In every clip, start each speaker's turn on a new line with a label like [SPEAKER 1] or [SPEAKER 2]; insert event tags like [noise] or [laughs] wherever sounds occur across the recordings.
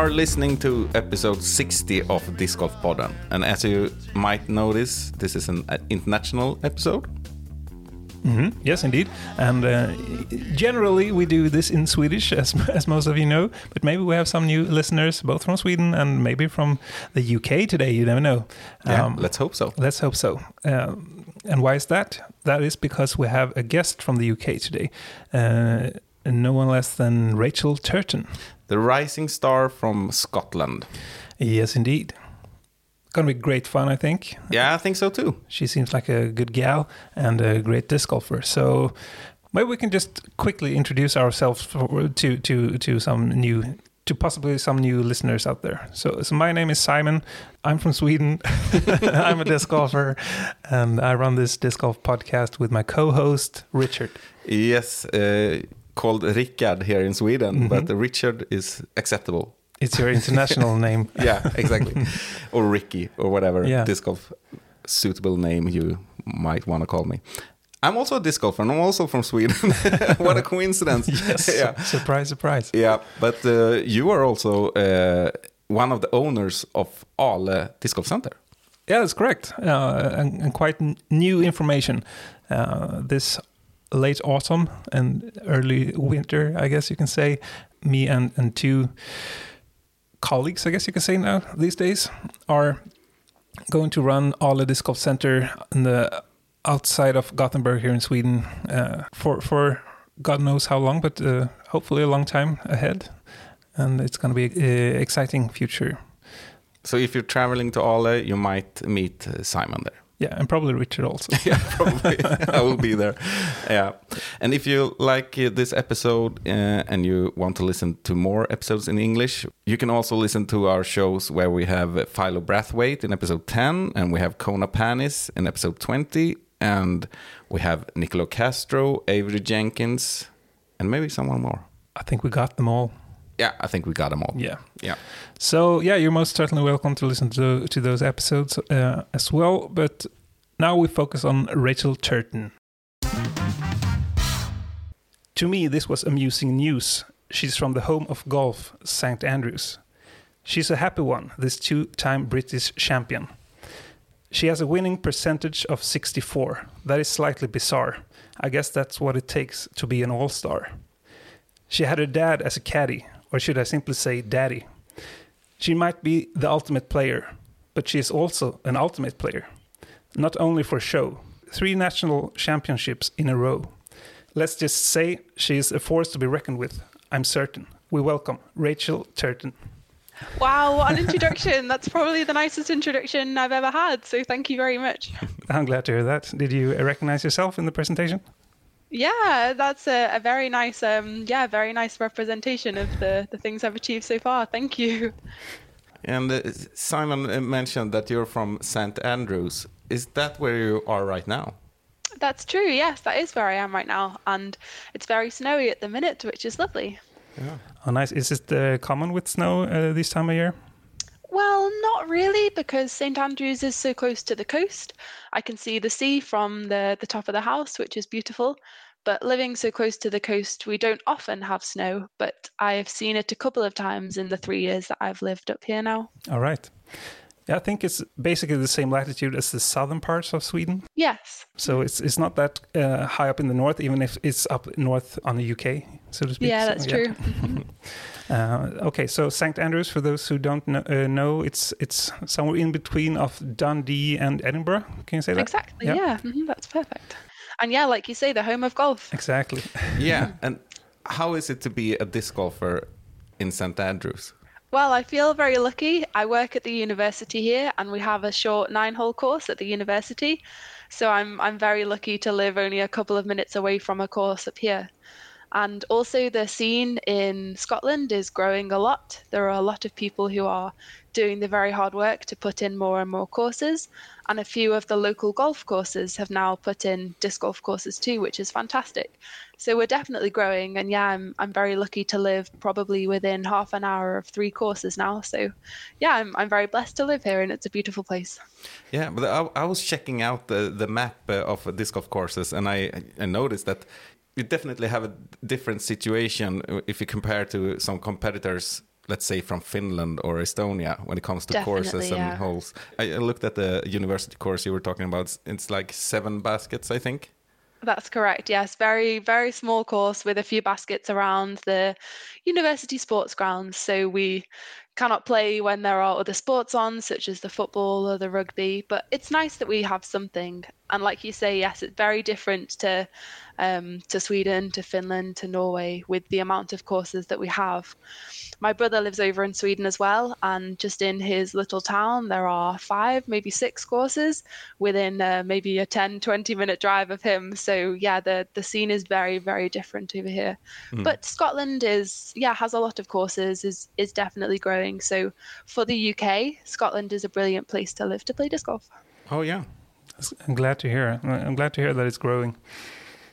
[SPEAKER 1] are listening to episode 60 of Disc Golf Podden. And as you might notice, this is an uh, international episode.
[SPEAKER 2] Mhm, Yes, indeed. And uh, generally, we do this in Swedish, as, [laughs] as most of you know. But maybe we have some new listeners, both from Sweden and maybe from the UK today. You never know.
[SPEAKER 1] Yeah,
[SPEAKER 2] Um,
[SPEAKER 1] let's hope so.
[SPEAKER 2] Let's hope so. Um, and why is that? That is because we have a guest from the UK today. Uh, no one less than Rachel Turton.
[SPEAKER 1] The rising star from Scotland.
[SPEAKER 2] Yes, indeed. Gonna be great fun, I think.
[SPEAKER 1] Yeah, I think so too.
[SPEAKER 2] She seems like a good gal and a great disc golfer. So maybe we can just quickly introduce ourselves for, to to to some new to possibly some new listeners out there. So, so my name is Simon. I'm from Sweden. [laughs] I'm a disc golfer, and I run this disc golf podcast with my co-host Richard.
[SPEAKER 1] Yes, uh, called Rickard here in Sweden,
[SPEAKER 2] Mhm.
[SPEAKER 1] but Richard is acceptable.
[SPEAKER 2] It's your international [laughs] name.
[SPEAKER 1] Yeah, exactly. [laughs] or Ricky, or whatever
[SPEAKER 2] Yeah.
[SPEAKER 1] disc golf suitable name you might want to call me. I'm also a disc golfer, and I'm also from Sweden. [laughs] what a coincidence.
[SPEAKER 2] Yes.
[SPEAKER 1] yeah.
[SPEAKER 2] Surprise, surprise.
[SPEAKER 1] Yeah, but uh, you are also uh, one of the owners of Ale Disc Golf Center.
[SPEAKER 2] Yeah, that's correct. Uh, and, and quite n- new information. Uh, this late autumn and early winter, I guess you can say, me and, and two colleagues, I guess you can say now these days, are going to run Ale Disc Golf Center in the outside of Gothenburg here in Sweden uh, for for God knows how long, but uh, hopefully a long time ahead. And it's going to be an exciting future.
[SPEAKER 1] So if you're traveling to Ale, you might meet uh, Simon there.
[SPEAKER 2] Yeah, and probably Richard also. [laughs]
[SPEAKER 1] yeah, probably. [laughs] I will be there. Yeah. And if you like uh, this episode uh, and you want to listen to more episodes in English, you can also listen to our shows where we have Philo Brathwaite in episode 10, and we have Kona Panis in episode 20, and we have Nikko Locastro, Avery Jenkins, and maybe someone more.
[SPEAKER 2] I think we got them all.
[SPEAKER 1] Yeah, I think we got them all.
[SPEAKER 2] Yeah.
[SPEAKER 1] Yeah.
[SPEAKER 2] So yeah, you're most certainly welcome to listen to to those episodes uh, as well. But now we focus on Rachel Turton. To me, this was amusing news. She's from the home of golf, St Andrews. She's a happy one, this two-time British champion. She has a winning percentage of 64. That is slightly bizarre. I guess that's what it takes to be an all-star. She had her dad as a caddy, or should I simply say daddy. She might be the ultimate player, but she is also an ultimate player. Not only for show, three national championships in a row. Let's just say she is a force to be reckoned with, I'm certain. We welcome Rachel Turton.
[SPEAKER 3] Wow, what an introduction. That's probably the nicest introduction I've ever had. So thank you very much. [laughs]
[SPEAKER 2] I'm glad to hear that. Did you recognize yourself in the presentation?
[SPEAKER 3] Yeah, that's a, a very nice, um, yeah, very nice representation of the, the things I've achieved so far. Thank you.
[SPEAKER 1] And uh, Simon uh, mentioned that you're from St. Andrews. Is that where you are right now?
[SPEAKER 3] That's true. Yes, that is where I am right now. And it's very snowy at the minute, which is lovely. Yeah.
[SPEAKER 2] Oh, nice. Is it uh, common with snow uh, this time of year?
[SPEAKER 3] Well, not really, because St Andrews is so close to the coast. I can see the sea from the, the top of the house, which is beautiful. But living so close to the coast, we don't often have snow, but I have seen it a couple of times in the three years that I've lived up here now.
[SPEAKER 2] All right. Yeah, I think it's basically the same latitude as the southern parts of Sweden.
[SPEAKER 3] Yes.
[SPEAKER 2] So it's it's not that uh, high up in the north, even if it's up north on the UK, so to speak.
[SPEAKER 3] Yeah,
[SPEAKER 2] So,
[SPEAKER 3] that's true. [laughs]
[SPEAKER 2] Uh, okay, so St Andrews, for those who don't know, uh, know, it's it's somewhere in between of Dundee and Edinburgh. Can you say that?
[SPEAKER 3] Exactly.
[SPEAKER 2] Yeah.
[SPEAKER 3] Yeah, mhm, that's perfect. And yeah, like you say, the home of golf.
[SPEAKER 2] Exactly.
[SPEAKER 1] Yeah. [laughs] and how is it to be a disc golfer in St. Andrews?
[SPEAKER 3] Well, I feel very lucky. I work at the university here, and we have a short nine-hole course at the university. So I'm I'm very lucky to live only a couple of minutes away from a course up here. And also, the scene in Scotland is growing a lot. There are a lot of people who are doing the very hard work to put in more and more courses. And a few of the local golf courses have now put in disc golf courses too, which is fantastic. So we're definitely growing. And yeah, I'm, I'm very lucky to live probably within half an hour of three courses now. So yeah, I'm, I'm very blessed to live here and it's a beautiful place.
[SPEAKER 1] Yeah, but I, I was checking out the, the map uh, of disc golf courses and I, I noticed that you definitely have a different situation if you compare to some competitors let's say from Finland or Estonia when it comes to
[SPEAKER 3] Definitely,
[SPEAKER 1] courses
[SPEAKER 3] yeah.
[SPEAKER 1] and holes. I, I looked at the university course you were talking about. It's like seven baskets, I think.
[SPEAKER 3] That's correct. Yes, very very small course with a few baskets around the university sports grounds. So we cannot play when there are other sports on, such as the football or the rugby. But it's nice that we have something. And like you say, yes, it's very different to um, to Sweden, to Finland, to Norway with the amount of courses that we have. My brother lives over in Sweden as well, and just in his little town, there are five, maybe six courses within uh, maybe a 10, 20 minute drive of him. So, yeah, the, the scene is very, very different over here. But Scotland is, yeah, has a lot of courses, is, is definitely growing. So, for the UK, Scotland is a brilliant place to live to play disc golf.
[SPEAKER 1] Oh yeah.
[SPEAKER 2] I'm glad to hear. I'm glad to hear that it's growing.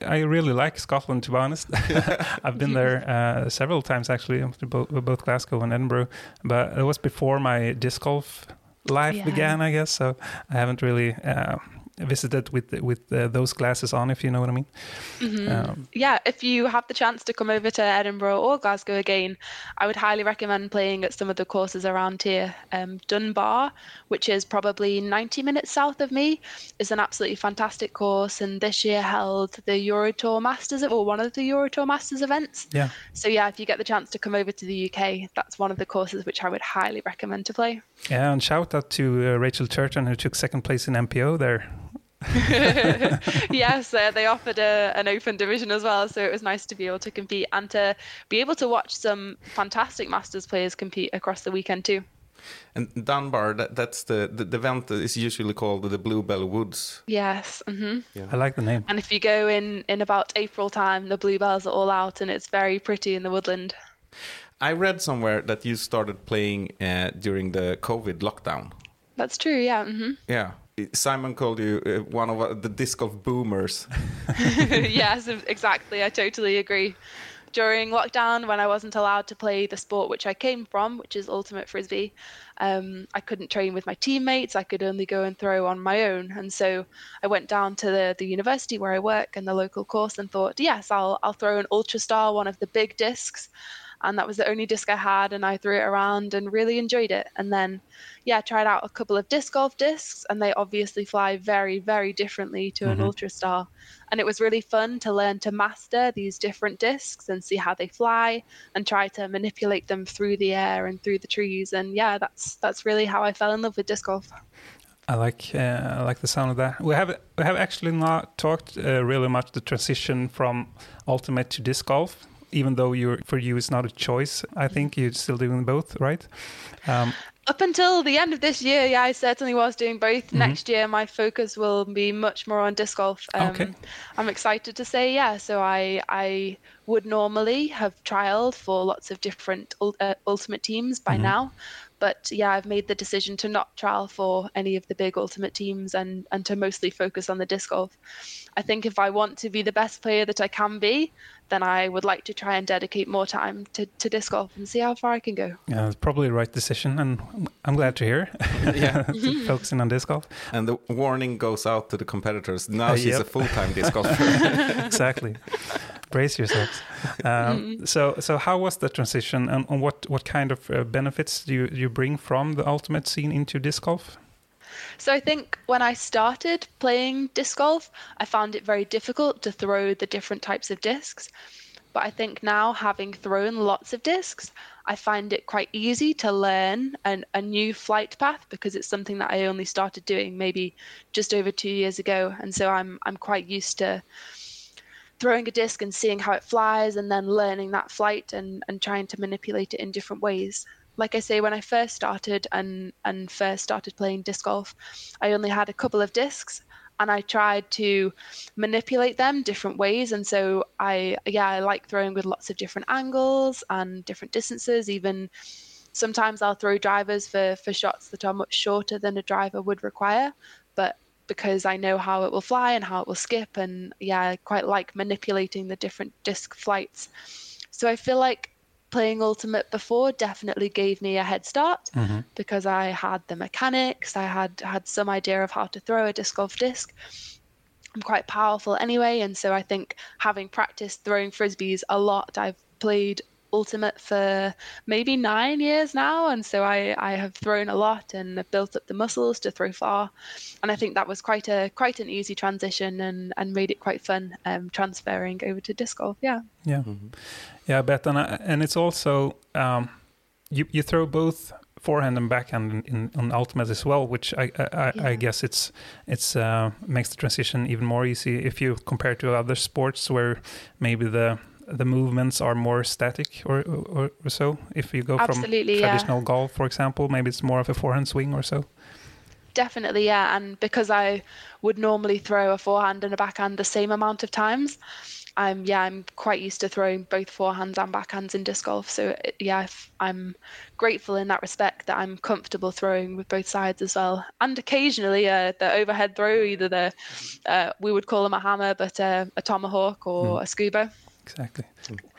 [SPEAKER 2] I really like Scotland, to be honest. [laughs] [laughs] I've been there uh, several times actually, both, both Glasgow and Edinburgh. But it was before my disc golf life
[SPEAKER 3] Yeah.
[SPEAKER 2] began, I guess. So I haven't really uh, visited with with uh, those glasses on, if you know what I mean. Um,
[SPEAKER 3] yeah, if you have the chance to come over to Edinburgh or Glasgow again, I would highly recommend playing at some of the courses around here. Um, Dunbar, which is probably 90 minutes south of me, is an absolutely fantastic course, and this year held the Eurotour Masters or one of the Eurotour Masters events.
[SPEAKER 2] yeah.
[SPEAKER 3] So yeah, if you get the chance to come over to the UK, that's one of the courses which I would highly recommend to play.
[SPEAKER 2] Yeah, and shout out to uh, Rachel Turton who took second place in MPO there. [laughs]
[SPEAKER 3] yes, uh, they offered a, an open division as well, so it was nice to be able to compete and to be able to watch some fantastic Masters players compete across the weekend too.
[SPEAKER 1] And Dunbar, that, that's the, the the event is usually called the Bluebell Woods.
[SPEAKER 3] Yes, hmm
[SPEAKER 2] I like the name.
[SPEAKER 3] and if you go in in about April time, the bluebells are all out and it's very pretty in the woodland.
[SPEAKER 1] I read somewhere that you started playing uh, during the COVID lockdown.
[SPEAKER 3] That's true, yeah. Mm-hmm.
[SPEAKER 1] Yeah. Simon called you uh, one of uh, the disc of boomers. [laughs] [laughs]
[SPEAKER 3] yes, exactly. I totally agree. During lockdown, when I wasn't allowed to play the sport which I came from, which is ultimate frisbee, um, I couldn't train with my teammates. I could only go and throw on my own, and so I went down to the, the university where I work and the local course and thought, yes, I'll I'll throw an Ultra Star, one of the big discs, and that was the only disc I had, and I threw it around and really enjoyed it. And then, yeah, tried out a couple of disc golf discs, and they obviously fly very, very differently to an Ultra Star. And it was really fun to learn to master these different discs and see how they fly, and try to manipulate them through the air and through the trees. And yeah, that's that's really how I fell in love with disc golf.
[SPEAKER 2] I like uh, I like the sound of that. We have we have actually not talked uh, really much the transition from ultimate to disc golf. Even though you for you it's not a choice, I think you're still doing both, right? Um,
[SPEAKER 3] Up until the end of this year, yeah, I certainly was doing both. Next year, my focus will be much more on disc golf. Um,
[SPEAKER 2] Okay.
[SPEAKER 3] I'm excited to say, yeah. So I I would normally have trialed for lots of different uh, ultimate teams by now, but yeah, I've made the decision to not trial for any of the big ultimate teams and and to mostly focus on the disc golf. I think if I want to be the best player that I can be, then I would like to try and dedicate more time to, to disc golf and see how far I can go.
[SPEAKER 2] yeah, it's probably the right decision, and I'm glad to hear.
[SPEAKER 1] Yeah. [laughs] [laughs]
[SPEAKER 2] Focusing on disc golf,
[SPEAKER 1] And the warning goes out to the competitors. Now
[SPEAKER 2] Uh,
[SPEAKER 1] she's
[SPEAKER 2] yep.
[SPEAKER 1] a full-time disc [laughs] golfer.
[SPEAKER 2] exactly. Brace yourselves. Um, so, so how was the transition, and, and what what kind of uh, benefits do you you bring from the ultimate scene into disc golf?
[SPEAKER 3] So I think when I started playing disc golf, I found it very difficult to throw the different types of discs. But I think now, having thrown lots of discs, I find it quite easy to learn an, a new flight path because it's something that I only started doing maybe just over two years ago, and so I'm I'm quite used to throwing a disc and seeing how it flies and then learning that flight and, and trying to manipulate it in different ways. Like I say, when I first started and, and first started playing disc golf, I only had a couple of discs and I tried to manipulate them different ways. And so I, yeah, I like throwing with lots of different angles and different distances. Even sometimes I'll throw drivers for for shots that are much shorter than a driver would require, but because I know how it will fly and how it will skip, and yeah, I quite like manipulating the different disc flights. So I feel like playing Ultimate before definitely gave me a head start
[SPEAKER 2] Mm-hmm.
[SPEAKER 3] because I had the mechanics, I had had some idea of how to throw a disc golf disc. I'm quite powerful anyway, and so I think having practiced throwing frisbees a lot, I've played Ultimate for maybe nine years now, and so I, I have thrown a lot and have built up the muscles to throw far, and I think that was quite a quite an easy transition and, and made it quite fun um, transferring over to disc golf. Yeah.
[SPEAKER 2] Yeah, yeah, I bet, and I, and it's also um, you you throw both forehand and backhand in, in on ultimate as well, which I I, I, I guess it's it's uh, makes the transition even more easy if you compare to other sports where maybe the the movements are more static or or, or so. If you go
[SPEAKER 3] Absolutely,
[SPEAKER 2] from
[SPEAKER 3] yeah.
[SPEAKER 2] traditional golf, for example, maybe it's more of a forehand swing or so.
[SPEAKER 3] Definitely, yeah. And because I would normally throw a forehand and a backhand the same amount of times, I'm yeah, I'm quite used to throwing both forehands and backhands in disc golf. So yeah, I'm grateful in that respect that I'm comfortable throwing with both sides as well. And occasionally, uh, the overhead throw, either the uh, we would call them a hammer, but uh, a tomahawk or a scuba
[SPEAKER 2] Exactly.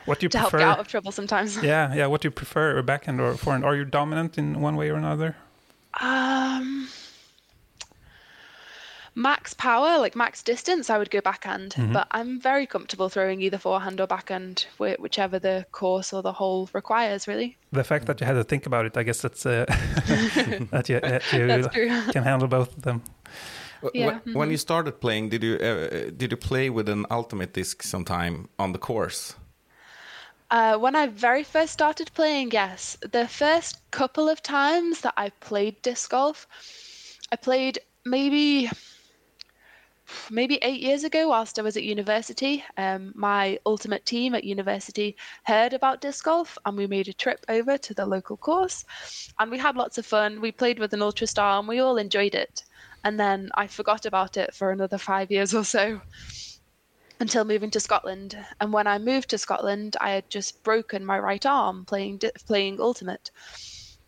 [SPEAKER 2] What do you
[SPEAKER 3] to help
[SPEAKER 2] prefer?
[SPEAKER 3] get out of trouble sometimes. [laughs]
[SPEAKER 2] yeah, yeah. What do you prefer, a backhand or forehand? Are you dominant in one way or another?
[SPEAKER 3] Um, max power, like max distance, I would go backhand, but I'm very comfortable throwing either forehand or backhand, whichever the course or the hole requires, really.
[SPEAKER 2] The fact that you had to think about it, I guess that's uh, [laughs] that you, [laughs] that you
[SPEAKER 3] That's
[SPEAKER 2] can handle both of them.
[SPEAKER 1] Wh-
[SPEAKER 3] Yeah,
[SPEAKER 1] wh- When you started playing, did you uh, did you play with an ultimate disc sometime on the course?
[SPEAKER 3] Uh, when I very first started playing, yes, the first couple of times that I played disc golf, I played maybe maybe eight years ago whilst I was at university. Um, my ultimate team at university heard about disc golf and we made a trip over to the local course and we had lots of fun. We played with an ultra star and we all enjoyed it. And then I forgot about it for another five years or so until moving to Scotland. And when I moved to Scotland, I had just broken my right arm playing playing ultimate.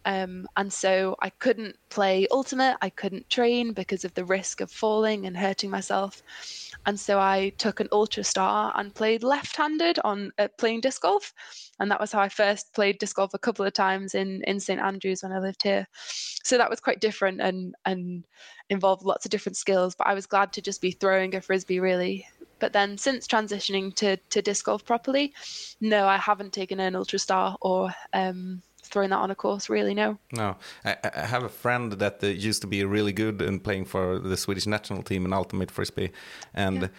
[SPEAKER 3] Um, and so I couldn't play ultimate. I couldn't train because of the risk of falling and hurting myself. And so I took an ultra star and played left-handed on uh, playing disc golf, and that was how I first played disc golf a couple of times in in St Andrews when I lived here. So that was quite different and and involved lots of different skills. But I was glad to just be throwing a frisbee really. But then since transitioning to to disc golf properly, no, I haven't taken an ultra star or um, thrown that on a course. Really, no.
[SPEAKER 1] No, I, I have a friend that uh, used to be really good in playing for the Swedish national team in ultimate frisbee, and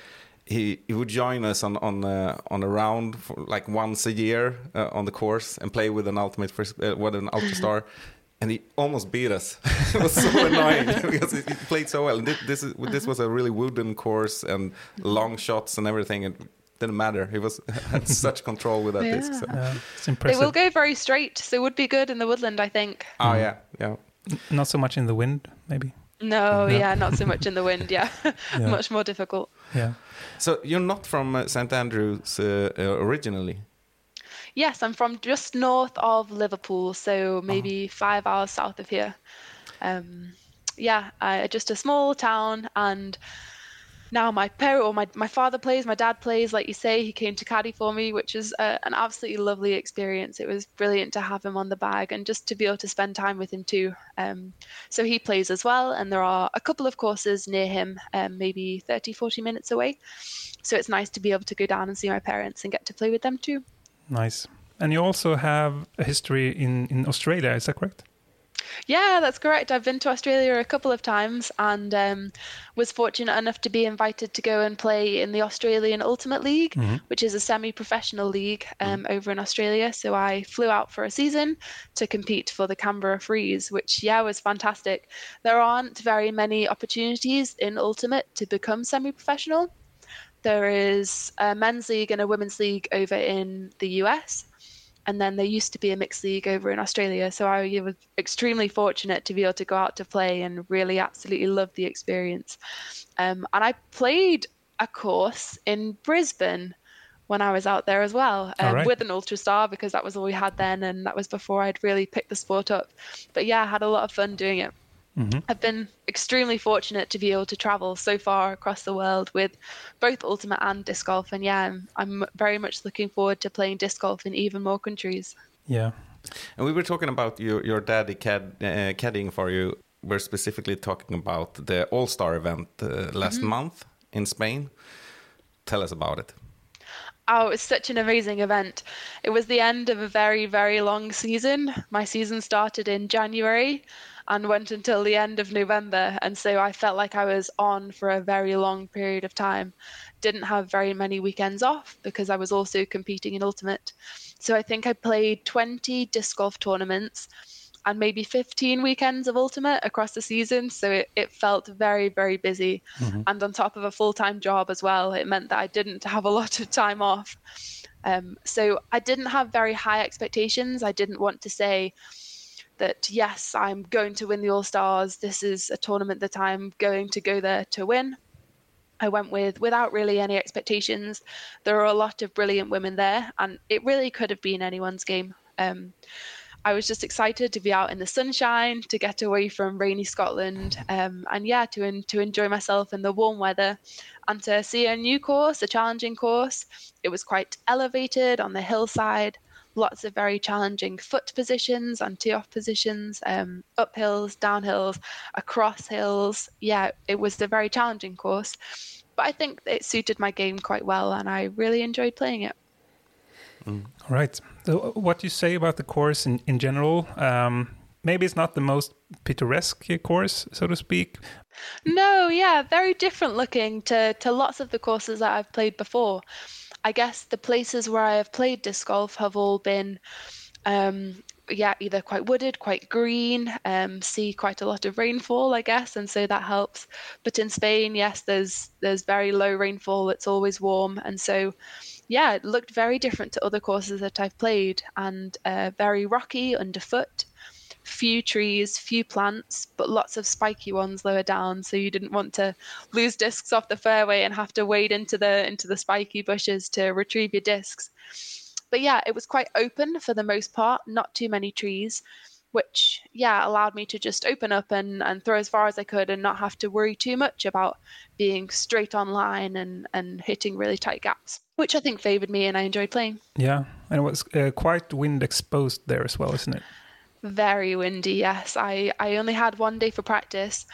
[SPEAKER 1] he he would join us on on uh, on a round for like once a year uh, on the course and play with an ultimate frisbee uh, with an ultra star. [laughs] And he almost beat us. [laughs] it was so annoying [laughs] because he played so well. And thi- this is this was a really wooden course and long shots and everything. It didn't matter. He was [laughs] had such control with that disc. So.
[SPEAKER 2] Yeah, it's
[SPEAKER 3] They will go very straight, so would be good in the woodland, I think.
[SPEAKER 1] Oh yeah, yeah.
[SPEAKER 2] Not so much in the wind, maybe.
[SPEAKER 3] No,
[SPEAKER 2] Yeah.
[SPEAKER 3] yeah, not so much in the wind. Yeah, [laughs]
[SPEAKER 2] Yeah.
[SPEAKER 3] much more difficult.
[SPEAKER 2] Yeah.
[SPEAKER 1] So you're not from uh, St Andrews uh, uh, originally.
[SPEAKER 3] Yes, I'm from just north of Liverpool, so maybe five hours south of here. Um, yeah, I, just a small town, and now my parent or my, my father plays, my dad plays. Like you say, he came to caddy for me, which is uh, an absolutely lovely experience. It was brilliant to have him on the bag and just to be able to spend time with him too. Um, so he plays as well, and there are a couple of courses near him, um, maybe 30, 40 minutes away. So it's nice to be able to go down and see my parents and get to play with them too.
[SPEAKER 2] Nice. And you also have a history in, in Australia, is that correct?
[SPEAKER 3] Yeah, that's correct. I've been to Australia a couple of times and um, was fortunate enough to be invited to go and play in the Australian Ultimate League, which is a semi professional league um, over in Australia. So I flew out for a season to compete for the Canberra Freeze, which, yeah, was fantastic. There aren't very many opportunities in Ultimate to become semi professional. There is a men's league and a women's league over in the US And then there used to be a mixed league over in Australia. So I was extremely fortunate to be able to go out to play and really absolutely love the experience. Um, and I played a course in Brisbane when I was out there as well um,
[SPEAKER 2] right.
[SPEAKER 3] with an Ultra Star because that was all we had then, and that was before I'd really picked the sport up. But yeah, I had a lot of fun doing it. I've been extremely fortunate to be able to travel so far across the world with both ultimate and disc golf, and yeah, I'm, I'm very much looking forward to playing disc golf in even more countries.
[SPEAKER 2] Yeah.
[SPEAKER 1] And we were talking about your your daddy cad, uh, caddying for you. We're specifically talking about the All Star event uh, last month in Spain. Tell us about it.
[SPEAKER 3] Oh, it was such an amazing event. It was the end of a very, very long season. My season started in January and went until the end of November. And so I felt like I was on for a very long period of time. Didn't have very many weekends off because I was also competing in Ultimate. So I think I played 20 disc golf tournaments and maybe 15 weekends of Ultimate across the season. So it, it felt very, very busy. And on top of a full time job as well, it meant that I didn't have a lot of time off. Um, so I didn't have very high expectations. I didn't want to say that, yes, I'm going to win the All Stars. This is a tournament that I'm going to go there to win. I went with without really any expectations. There are a lot of brilliant women there, and it really could have been anyone's game. Um, I was just excited to be out in the sunshine, to get away from rainy Scotland, um, and yeah, to en- to enjoy myself in the warm weather, and to see a new course, a challenging course. It was quite elevated on the hillside, lots of very challenging foot positions and tee off positions, um, up hills, down hills, across hills. Yeah, it was a very challenging course, but I think it suited my game quite well, and I really enjoyed playing it.
[SPEAKER 2] All right. So what do you say about the course in, in general? Um, maybe it's not the most picturesque course, so to speak.
[SPEAKER 3] No, yeah, very different looking to, to lots of the courses that I've played before. I guess the places where I have played disc golf have all been, um, yeah, either quite wooded, quite green, um, see quite a lot of rainfall, I guess, and so that helps. But in Spain, yes, there's there's very low rainfall. It's always warm, and so yeah, it looked very different to other courses that I've played, and uh, very rocky underfoot few trees, few plants, but lots of spiky ones lower down. So you didn't want to lose discs off the fairway and have to wade into the into the spiky bushes to retrieve your discs. But yeah, it was quite open for the most part, not too many trees, which yeah allowed me to just open up and, and throw as far as I could and not have to worry too much about being straight on line and, and hitting really tight gaps, which I think favored me and I enjoyed playing.
[SPEAKER 2] Yeah, and it was uh, quite wind exposed there as well, isn't it?
[SPEAKER 3] Very windy, yes. I, I only had one day for practice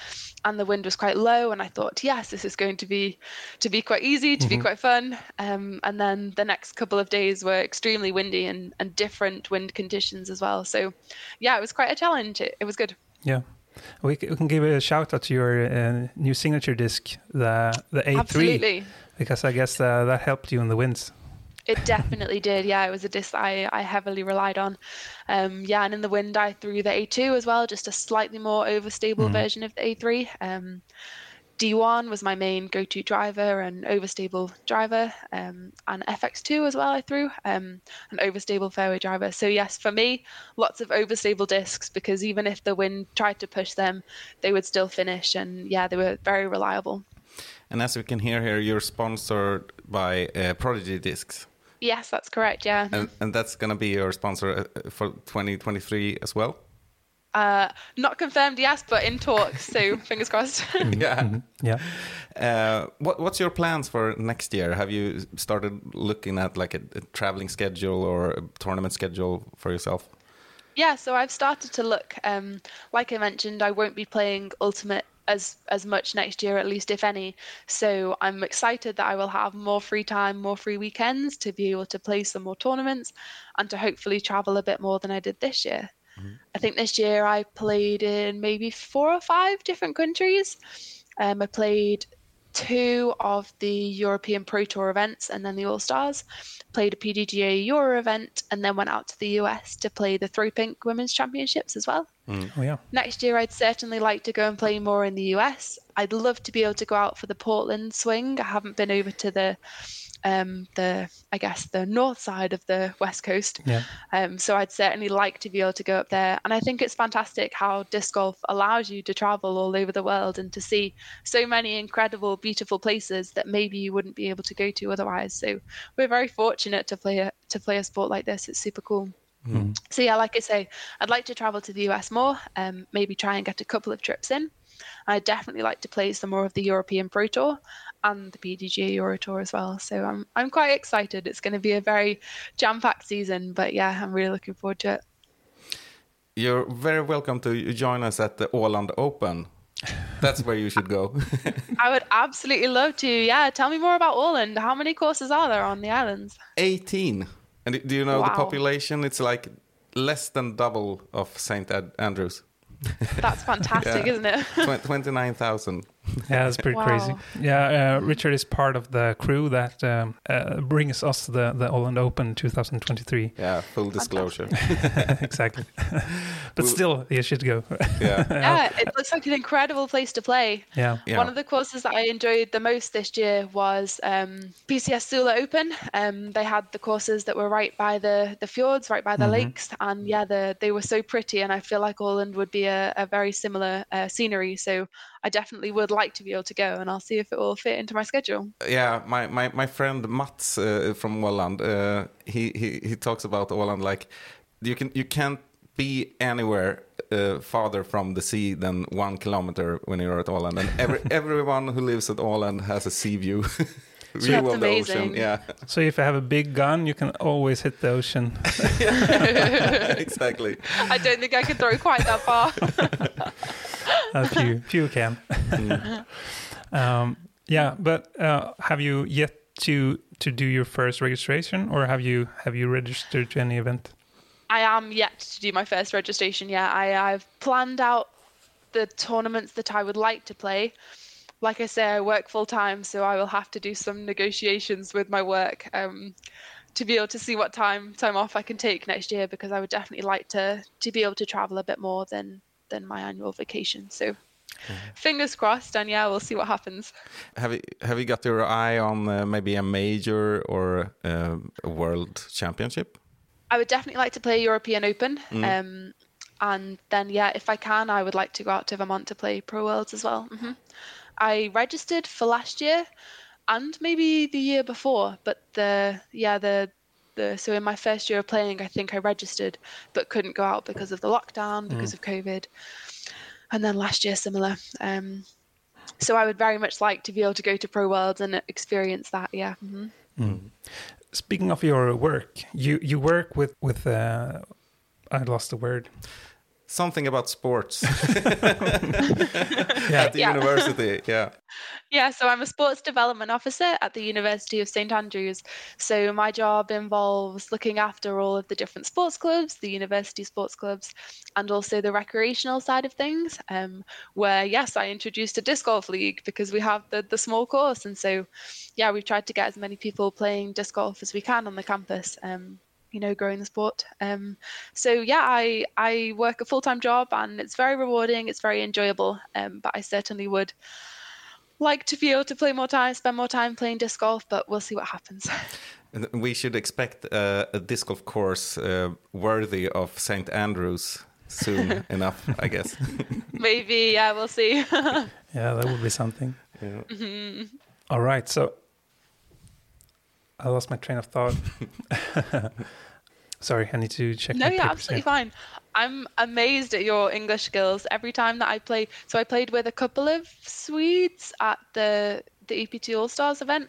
[SPEAKER 3] and the wind was quite low and I thought, yes, this is going to be to be quite easy, to be quite fun. Um, and then the next couple of days were extremely windy and, and different wind conditions as well. So yeah, it was quite a challenge. It, it was good.
[SPEAKER 2] Yeah. We, c- we can give a shout out to your uh, new signature disc, the the A3,
[SPEAKER 3] Absolutely.
[SPEAKER 2] because I guess uh, that helped you in the winds.
[SPEAKER 3] It definitely did. Yeah, it was a disc I, I heavily relied on. Um, yeah, and in the wind, I threw the A2 as well, just a slightly more overstable version of the A3. Um, D1 was my main go to driver and overstable driver, um, and FX2 as well, I threw um, an overstable fairway driver. So, yes, for me, lots of overstable discs because even if the wind tried to push them, they would still finish. And yeah, they were very reliable.
[SPEAKER 1] And as we can hear here, you're sponsored by uh, Prodigy Discs.
[SPEAKER 3] Yes, that's correct. Yeah.
[SPEAKER 1] And, and that's going to be your sponsor uh, for 2023 as well?
[SPEAKER 3] Uh, not confirmed, yes, but in talks. So [laughs] fingers crossed. [laughs]
[SPEAKER 1] yeah.
[SPEAKER 2] Yeah.
[SPEAKER 1] Uh, what, what's your plans for next year? Have you started looking at like a, a traveling schedule or a tournament schedule for yourself?
[SPEAKER 3] yeah, so I've started to look. Um, like I mentioned, I won't be playing Ultimate as as much next year, at least if any. So I'm excited that I will have more free time, more free weekends to be able to play some more tournaments, and to hopefully travel a bit more than I did this year. I think this year I played in maybe four or five different countries. Um, I played two of the European Pro Tour events and then the All Stars. Played a PDGA Euro event and then went out to the US to play the Throw Pink Women's Championships as well.
[SPEAKER 2] Oh yeah.
[SPEAKER 3] Next year, I'd certainly like to go and play more in the US. I'd love to be able to go out for the Portland swing. I haven't been over to the um, the I guess the north side of the west coast.
[SPEAKER 2] Yeah.
[SPEAKER 3] Um, so I'd certainly like to be able to go up there, and I think it's fantastic how disc golf allows you to travel all over the world and to see so many incredible, beautiful places that maybe you wouldn't be able to go to otherwise. So we're very fortunate to play a to play a sport like this. It's super cool. So yeah, like I say, I'd like to travel to the US more, um, maybe try and get a couple of trips in. I'd definitely like to play some more of the European Pro Tour and the PDGA Euro Tour as well. So I'm I'm quite excited. It's going to be a very jam-packed season, but yeah, I'm really looking forward to it.
[SPEAKER 1] You're very welcome to join us at the Åland Open. That's where you should go. [laughs]
[SPEAKER 3] I would absolutely love to. Yeah, tell me more about Åland. How many courses are there on the islands?
[SPEAKER 1] 18. And do you know the population? It's like less than double of St. Andrews.
[SPEAKER 3] That's [laughs] fantastic,
[SPEAKER 1] Yeah.
[SPEAKER 3] isn't it?
[SPEAKER 1] 29,000. [laughs]
[SPEAKER 2] Yeah, that's pretty
[SPEAKER 3] Wow.
[SPEAKER 2] crazy. Yeah, uh, Richard is part of the crew that um, uh, brings us the the Åland Open 2023.
[SPEAKER 1] Yeah, full disclosure. [laughs]
[SPEAKER 2] exactly. [laughs] but
[SPEAKER 1] Well-
[SPEAKER 2] still, you should go.
[SPEAKER 1] Yeah.
[SPEAKER 3] yeah, it looks like an incredible place to play.
[SPEAKER 2] yeah.
[SPEAKER 1] Yeah.
[SPEAKER 3] One of the courses that I enjoyed the most this year was um, PCS Sula Open. Um, they had the courses that were right by the, the fjords, right by the lakes, and yeah, the, they were so pretty. And I feel like Åland would be a, a very similar uh, scenery. So I definitely would like to be able to go, and I'll see if it will fit into my schedule.
[SPEAKER 1] yeah, my, my, my friend Mats uh, from Åland, uh, he, he, he talks about Åland like you, can, you can't be anywhere uh, farther from the sea than one kilometer when you're at Åland. And every, [laughs] everyone who lives at Åland has a sea view. [laughs] view
[SPEAKER 3] That's
[SPEAKER 1] of the ocean. Yeah, [laughs]
[SPEAKER 2] So if you have a big gun, you can always hit the ocean. [laughs]
[SPEAKER 1] exactly.
[SPEAKER 3] I don't think I could throw quite that far.
[SPEAKER 2] A few, few can. um, yeah, but uh, have you yet to to do your first registration, or have you have you registered to any event?
[SPEAKER 3] I am yet to do my first registration. Yeah, I, I've planned out the tournaments that I would like to play. Like I say, I work full time, so I will have to do some negotiations with my work um, to be able to see what time time off I can take next year. Because I would definitely like to to be able to travel a bit more than than my annual vacation. So, fingers crossed, and yeah, we'll see what happens.
[SPEAKER 1] Have you have you got your eye on uh, maybe a major or uh, a world championship?
[SPEAKER 3] I would definitely like to play European Open. Um, and then, yeah, if I can, I would like to go out to Vermont to play Pro Worlds as well. hmm I registered for last year and maybe the year before, but the yeah the the so in my first year of playing, I think I registered but couldn't go out because of the lockdown because of COVID. And then last year, similar. Um, so I would very much like to be able to go to Pro Worlds and experience that. Yeah. hmm
[SPEAKER 2] Speaking of your work, you you work with with uh, I lost the word.
[SPEAKER 1] Something about sports [laughs] [laughs]
[SPEAKER 2] Yeah,
[SPEAKER 1] at the
[SPEAKER 3] Yeah.
[SPEAKER 1] university. Yeah.
[SPEAKER 3] Yeah, so I'm a sports development officer at the University of St Andrews. So my job involves looking after all of the different sports clubs, the university sports clubs, and also the recreational side of things. Um, where yes, I introduced a disc golf league because we have the the small course, and so yeah, we've tried to get as many people playing disc golf as we can on the campus. Um, you know, growing the sport. Um, so yeah, I I work a full time job and it's very rewarding. It's very enjoyable. Um, but I certainly would like to be able to play more time, spend more time playing disc golf, but we'll see what happens. [laughs]
[SPEAKER 1] And we should expect uh, a disc golf course uh, worthy of St. Andrews soon [laughs] enough, I guess. [laughs]
[SPEAKER 3] Maybe, yeah, we'll see.
[SPEAKER 2] yeah, that would be something.
[SPEAKER 1] Yeah.
[SPEAKER 2] All right, so I lost my train of thought. [laughs] Sorry, I need to check.
[SPEAKER 3] no,
[SPEAKER 2] papers
[SPEAKER 3] absolutely fine. I'm amazed at your English skills every time that I play. So I played with a couple of Swedes at the the EPT All Stars event,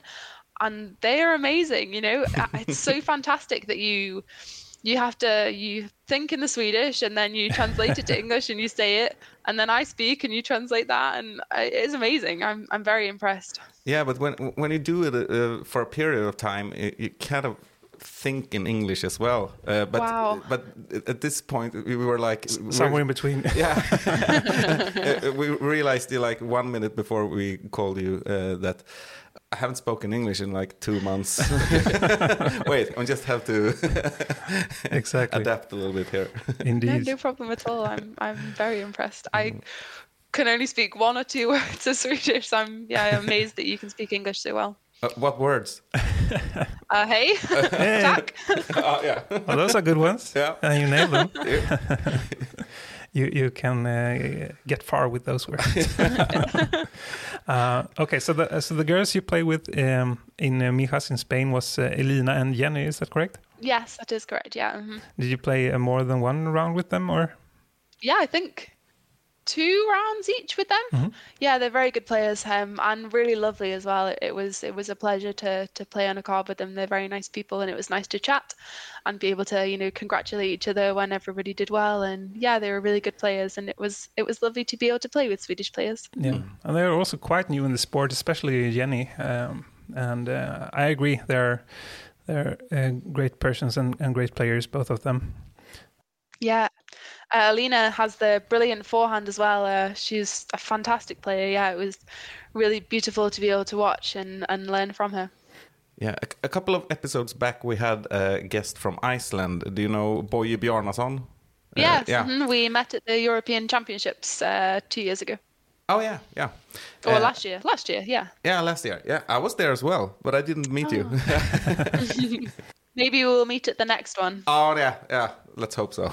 [SPEAKER 3] and they are amazing. You know, it's so [laughs] fantastic that you you have to you think in the Swedish and then you translate it to [laughs] English and you say it, and then I speak and you translate that, and it's amazing. I'm I'm very impressed.
[SPEAKER 1] Yeah, but when when you do it uh, for a period of time, you, you kind of think in English as well. Uh, but
[SPEAKER 3] Wow.
[SPEAKER 1] but at this point, we were like
[SPEAKER 2] Somewhere in between. [laughs]
[SPEAKER 1] Yeah, [laughs] [laughs] Uh, we realized uh, like one minute before we called you uh, that I haven't spoken English in like two months. [laughs] [laughs] Wait, I just have to [laughs]
[SPEAKER 2] exactly.
[SPEAKER 1] adapt a little bit here.
[SPEAKER 3] No,
[SPEAKER 2] Indeed.
[SPEAKER 3] no problem at all. I'm I'm very impressed. I can only speak one or two words of Swedish. So I'm yeah, I'm amazed that you can speak English so well.
[SPEAKER 1] Uh, what words?
[SPEAKER 3] Uh, hey, Jack.
[SPEAKER 1] oh, yeah.
[SPEAKER 2] Well, those are good ones.
[SPEAKER 1] Yeah.
[SPEAKER 2] And you nailed them.
[SPEAKER 1] Yeah.
[SPEAKER 2] You you can uh, get far with those words. [laughs] [laughs] uh, okay, so the so the girls you play with um, in uh, Mijas in Spain was uh, Elina and Jenny. Is that correct?
[SPEAKER 3] yes, that is correct. Yeah. mhm.
[SPEAKER 2] Did you play uh, more than one round with them, or
[SPEAKER 3] Yeah, I think two rounds each with them.
[SPEAKER 2] Mhm.
[SPEAKER 3] Yeah, they're very good players um, and really lovely as well. It, it was it was a pleasure to to play on a card with them. They're very nice people, and it was nice to chat and be able to you know congratulate each other when everybody did well. And yeah, they were really good players, and it was it was lovely to be able to play with Swedish players.
[SPEAKER 2] yeah? And they're also quite new in the sport, especially Jenny. Um, and uh, I agree, they're they're uh, great persons and, and great players, both of them.
[SPEAKER 3] Yeah. Uh, Alina has the brilliant forehand as well. Uh, she's a fantastic player. Yeah, it was really beautiful to be able to watch and, and learn from her.
[SPEAKER 1] Yeah, a, a couple of episodes back, we had a guest from Iceland. Do you know Boye Bjarnason? Uh,
[SPEAKER 3] Yes,
[SPEAKER 1] yeah.
[SPEAKER 3] mhm, we met at the European Championships uh, two years ago,
[SPEAKER 1] Oh yeah, yeah.
[SPEAKER 3] or
[SPEAKER 1] Uh,
[SPEAKER 3] last year. Last year, yeah.
[SPEAKER 1] Yeah, last year. Yeah, I was there as well, but I didn't meet you. [laughs] [laughs] [laughs]
[SPEAKER 3] Maybe we'll meet at the next one.
[SPEAKER 1] oh yeah, yeah. Let's hope so.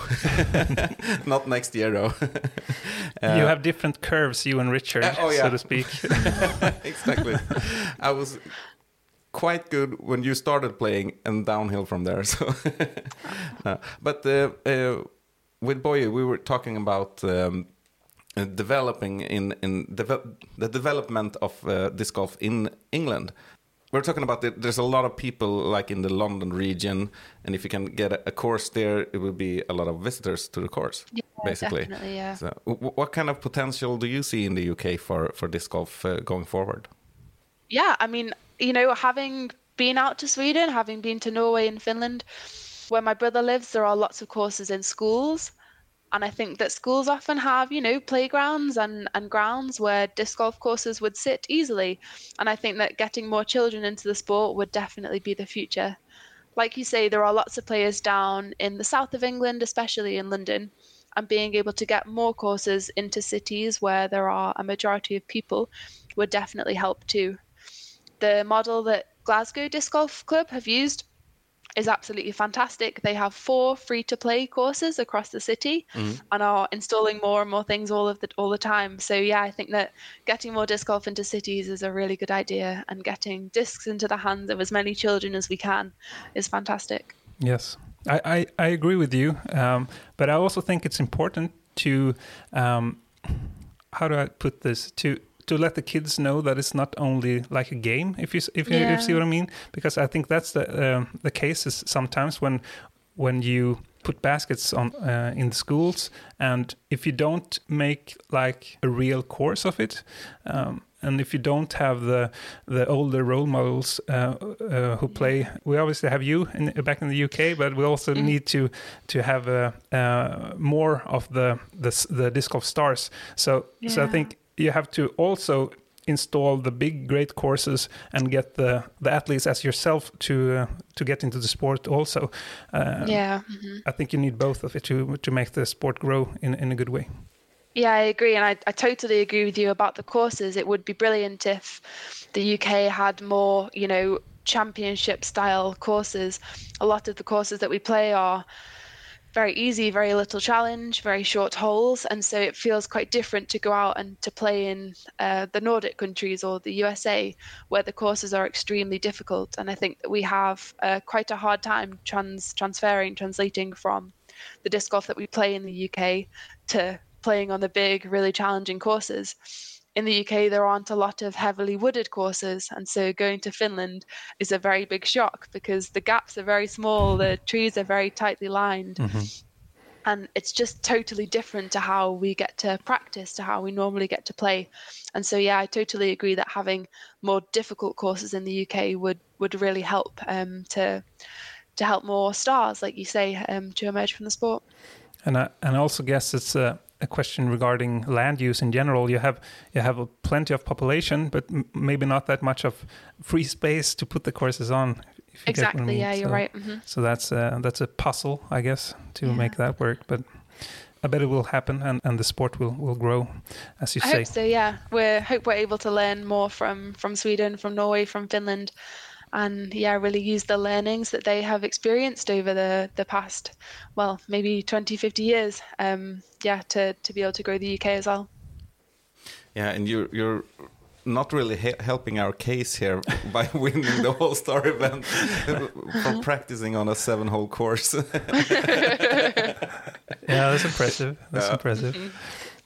[SPEAKER 1] [laughs] Not next year though. Uh, [laughs]
[SPEAKER 2] you have different curves, you and Richard,
[SPEAKER 1] Uh, oh,
[SPEAKER 2] so to speak. [laughs]
[SPEAKER 1] exactly. I was quite good when you started playing, and downhill from there. So, Uh, but uh, uh, with Boye, we were talking about. Um, uh, developing in in deve- the development of uh, disc golf in England. We're talking about that there's a lot of people like in the London region, and if you can get a, course there, it will be a lot of visitors to the course, basically.
[SPEAKER 3] definitely, yeah.
[SPEAKER 1] So, what kind of potential do you see in the UK for for disc golf uh, going forward?
[SPEAKER 3] Yeah, I mean, you know, having been out to Sweden, having been to Norway and Finland, where my brother lives, there are lots of courses in schools. And I think that schools often have, you know, playgrounds and, and grounds where disc golf courses would sit easily. And I think that getting more children into the sport would definitely be the future. Like you say, there are lots of players down in the south of England, especially in London, and being able to get more courses into cities where there are a majority of people would definitely help too the model that Glasgow Disc Golf Club have used is absolutely fantastic. They have four free to play courses across the city and are installing more and more things all of the all the time. So yeah, I think that getting more disc golf into cities is a really good idea and getting discs into the hands of as many children as we can is fantastic.
[SPEAKER 2] Yes, I, I, I agree with you. Um, but I also think it's important to, um, how do I put this? To to let the kids know that it's not only like a game. If you if you, if you see what I mean, because I think that's the um the case is sometimes when when you put baskets on uh, in the schools and if you don't make like a real course of it um, and if you don't have the the older role models uh, uh, who play we obviously have you in, back in the UK but we also need to to have uh, uh, more of the the, the disc golf stars. So so I think you have to also install the big great courses and get the the athletes as yourself to uh, to get into the sport also uh,
[SPEAKER 3] yeah. mhm.
[SPEAKER 2] I think you need both of it to to make the sport grow in in a good way.
[SPEAKER 3] Yeah, I agree, and I, I totally agree with you about the courses. It would be brilliant if the UK had more, you know, championship style courses. A lot of the courses that we play are very easy, very little challenge, very short holes, and so it feels quite different to go out and to play in uh, the Nordic countries or the USA, where the courses are extremely difficult. And I think that we have uh, quite a hard time trans transferring, translating from the disc golf that we play in the UK to playing on the big, really challenging courses. In the UK, there aren't a lot of heavily wooded courses, and so going to Finland is a very big shock because the gaps are very small, the trees are very tightly lined, and it's just totally different to how we get to practice, to how we normally get to play. And so, yeah, I totally agree that having more difficult courses in the UK would would really help um, to to help more stars, like you say, um, to emerge from the sport.
[SPEAKER 2] And I and I also guess it's a, a question regarding land use in general. You have you have a plenty of population, but m- maybe not that much of free [laughs] space to put the courses on. if you I
[SPEAKER 3] Exactly.
[SPEAKER 2] mean.
[SPEAKER 3] Yeah, you're right. hmm
[SPEAKER 2] So that's a, that's a puzzle, I guess, to
[SPEAKER 3] Yeah.
[SPEAKER 2] make that work. But I bet it will happen, and, and the sport will, will grow, as you
[SPEAKER 3] I
[SPEAKER 2] say.
[SPEAKER 3] hope so. Yeah, we hope we're able to learn more from from Sweden, from Norway, from Finland, and yeah, really use the learnings that they have experienced over the the past, well, maybe 20, 50 years. Um, yeah, to to be able to grow the UK as well.
[SPEAKER 1] Yeah, and you're you're not really he helping our case here [laughs] by winning the All Star event from practicing on a seven hole course. [laughs]
[SPEAKER 2] Yeah, that's impressive. That's
[SPEAKER 1] Yeah.
[SPEAKER 2] impressive.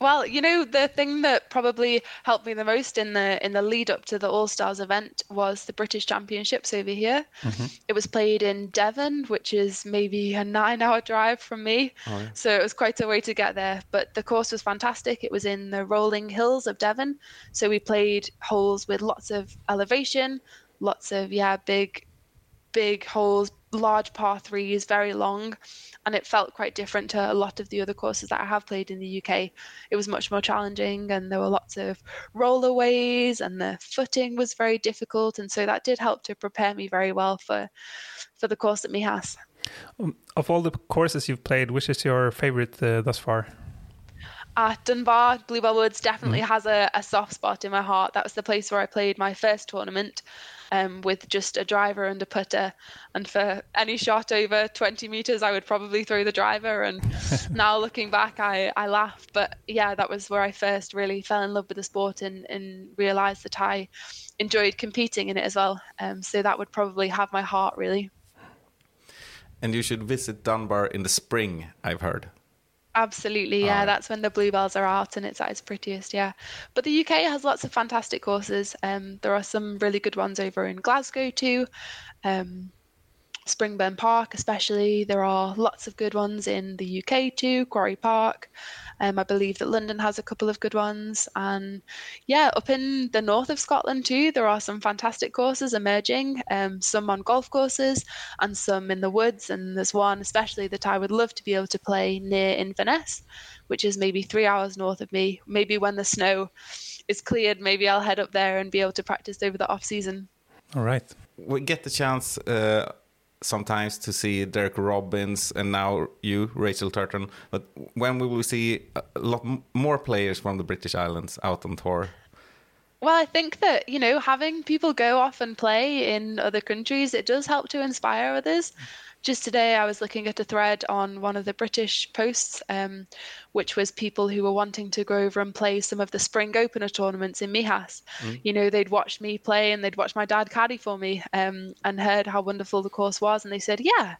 [SPEAKER 3] Well, you know, the thing that probably helped me the most in the in the lead up to the All Stars event was the British Championships over here. Mm-hmm. It was played in Devon, which is maybe a nine-hour drive from me, oh, so it was quite a way to get there. But the course was fantastic. It was in the rolling hills of Devon, so we played holes with lots of elevation, lots of yeah, big, big holes, large par threes, very long, and it felt quite different to a lot of the other courses that I have played in the UK. It was much more challenging, and there were lots of rollerways, and the footing was very difficult, and so that did help to prepare me very well for for the course at Mihas.
[SPEAKER 2] Um, Of all the courses you've played, which is your favorite uh, thus far?
[SPEAKER 3] Uh, Dunbar, Bluebell Woods definitely has a, a soft spot in my heart. That was the place where I played my first tournament um, with just a driver and a putter. And for any shot over 20 meters, I would probably throw the driver. And [laughs] now looking back, I, I laugh. But yeah, that was where I first really fell in love with the sport and, and realized that I enjoyed competing in it as well. Um, so that would probably have my heart, really.
[SPEAKER 1] and you should visit Dunbar in the spring, I've heard.
[SPEAKER 3] Absolutely, yeah. That's when the bluebells are out and it's at its prettiest, yeah. But the UK has lots of fantastic courses. Um, there are some really good ones over in Glasgow too. Um, Springburn Park, especially. There are lots of good ones in the UK too, Quarry Park. Um, I believe that London has a couple of good ones. And yeah, up in the north of Scotland too, there are some fantastic courses emerging, um, some on golf courses and some in the woods. And there's one especially that I would love to be able to play near Inverness, which is maybe three hours north of me. Maybe when the snow is cleared, maybe I'll head up there and be able to practice over the off season.
[SPEAKER 2] All right.
[SPEAKER 1] We get the chance uh, sometimes to see Derek Robbins and now you, Rachel Turton. But when will we see a lot more players from the British Islands out on tour?
[SPEAKER 3] Well, I think that, you know, having people go off and play in other countries, it does help to inspire others. Just today, I was looking at a thread on one of the British posts, um, which was people who were wanting to go over and play some of the spring opener tournaments in Mihas. You know, they'd watched me play and they'd watched my dad caddy for me um, and heard how wonderful the course was. And they said, yeah,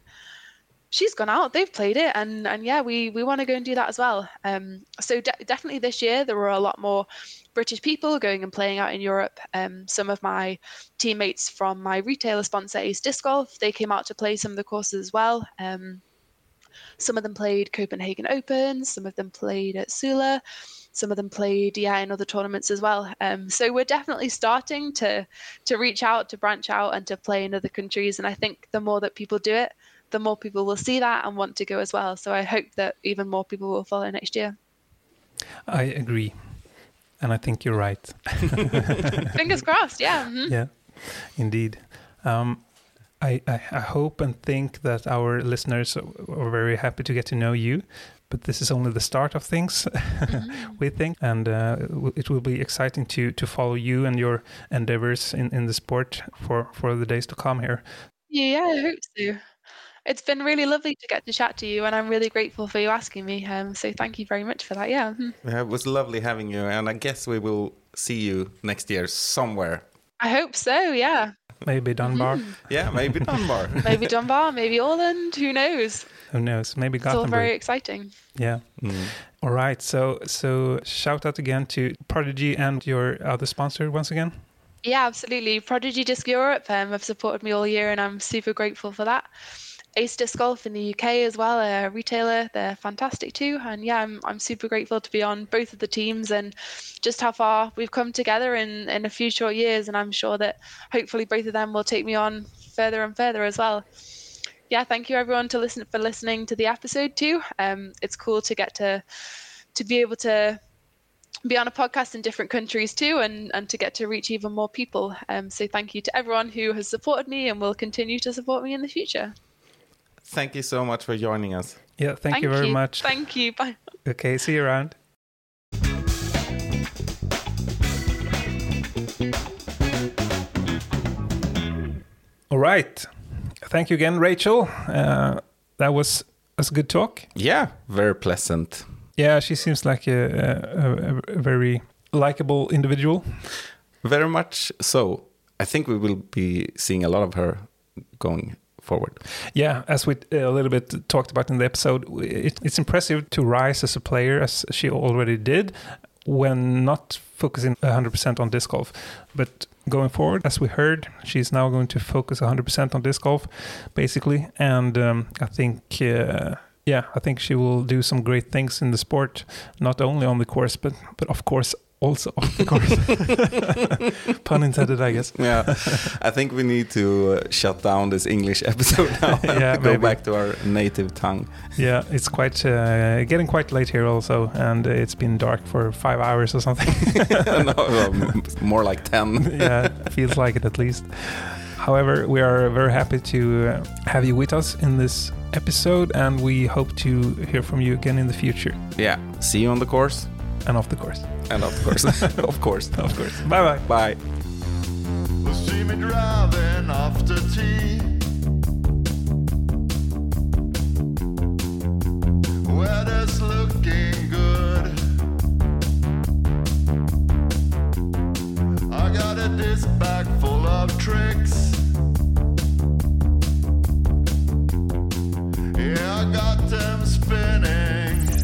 [SPEAKER 3] she's gone out they've played it and and yeah we we want to go and do that as well um so de- definitely this year there were a lot more british people going and playing out in europe um some of my teammates from my retailer sponsor ace disc golf they came out to play some of the courses as well um some of them played copenhagen open some of them played at sula some of them played yeah in other tournaments as well um, so we're definitely starting to to reach out to branch out and to play in other countries and i think the more that people do it the more people will see that and want to go as well. So I hope that even more people will follow next year.
[SPEAKER 2] I agree. And I think you're right. [laughs]
[SPEAKER 3] Fingers crossed. Yeah. mhm.
[SPEAKER 2] yeah, indeed. Um, I, I, I hope and think that our listeners are very happy to get to know you, but this is only the start of things, [laughs] we think, and uh, it will be exciting to to follow you and your endeavors in, in the sport for, for the days to come here.
[SPEAKER 3] Yeah, I hope so. It's been really lovely to get to chat to you, and I'm really grateful for you asking me. Um, so thank you very much for that. Yeah. mhm.
[SPEAKER 1] Yeah, it was lovely having you, and I guess we will see you next year somewhere.
[SPEAKER 3] I hope so. Yeah.
[SPEAKER 2] Maybe Dunbar,
[SPEAKER 1] Yeah, maybe Dunbar. [laughs]
[SPEAKER 3] Maybe Dunbar, maybe Åland. Who knows?
[SPEAKER 2] who knows? Maybe
[SPEAKER 3] It's all very exciting.
[SPEAKER 2] Yeah.
[SPEAKER 1] Mm.
[SPEAKER 2] All right. So so shout out again to Prodigy and your other sponsor once again.
[SPEAKER 3] Yeah, absolutely. Prodigy Disc Europe um, have supported me all year, and I'm super grateful for that. Ace Disc Golf in the UK as well, a retailer, they're fantastic too. And yeah, I'm, I'm super grateful to be on both of the teams and just how far we've come together in, in a few short years. And I'm sure that hopefully both of them will take me on further and further as well. Yeah, thank you everyone to listen for listening to the episode too. Um, it's cool to get to to be able to be on a podcast in different countries too and, and to get to reach even more people. Um, so thank you to everyone who has supported me and will continue to support me in the future.
[SPEAKER 1] Thank you so much for joining us.
[SPEAKER 2] Yeah. Thank, you very much.
[SPEAKER 3] Thank you. Bye.
[SPEAKER 2] Okay. See you around. All right. Thank you again, Rachel. Uh, that was was a good talk.
[SPEAKER 1] Yeah, very pleasant.
[SPEAKER 2] Yeah, she seems like a, a, a very likable individual.
[SPEAKER 1] Very much so. I think we will be seeing a lot of her going forward.
[SPEAKER 2] Yeah, as we uh, a little bit talked about in the episode, it, it's impressive to rise as a player as she already did when not focusing 100% on disc golf. But going forward, as we heard, she's now going to focus 100% on disc golf, basically. And um, I think, uh, yeah, I think she will do some great things in the sport, not only on the course, but but of course also off the course. [laughs] Pun intended, I guess.
[SPEAKER 1] Yeah, I think we need to uh, shut down this English [laughs] episode now [laughs] and
[SPEAKER 2] Yeah,
[SPEAKER 1] go
[SPEAKER 2] maybe.
[SPEAKER 1] back to our native tongue.
[SPEAKER 2] Yeah, it's quite uh, getting quite late here also, and it's been dark for five hours or something.
[SPEAKER 1] no, well, more like 10.
[SPEAKER 2] yeah, feels like it at least. However, we are very happy to uh, have you with us in this episode, and we hope to hear from you again in the future
[SPEAKER 1] Yeah, see you on the course.
[SPEAKER 2] And off the course.
[SPEAKER 1] And off the course. [laughs] of course.
[SPEAKER 2] Of course. Bye bye.
[SPEAKER 1] Bye.
[SPEAKER 4] See me driving after tea. Weather's looking good. I got a disc bag full of tricks. Yeah, I got them spinning.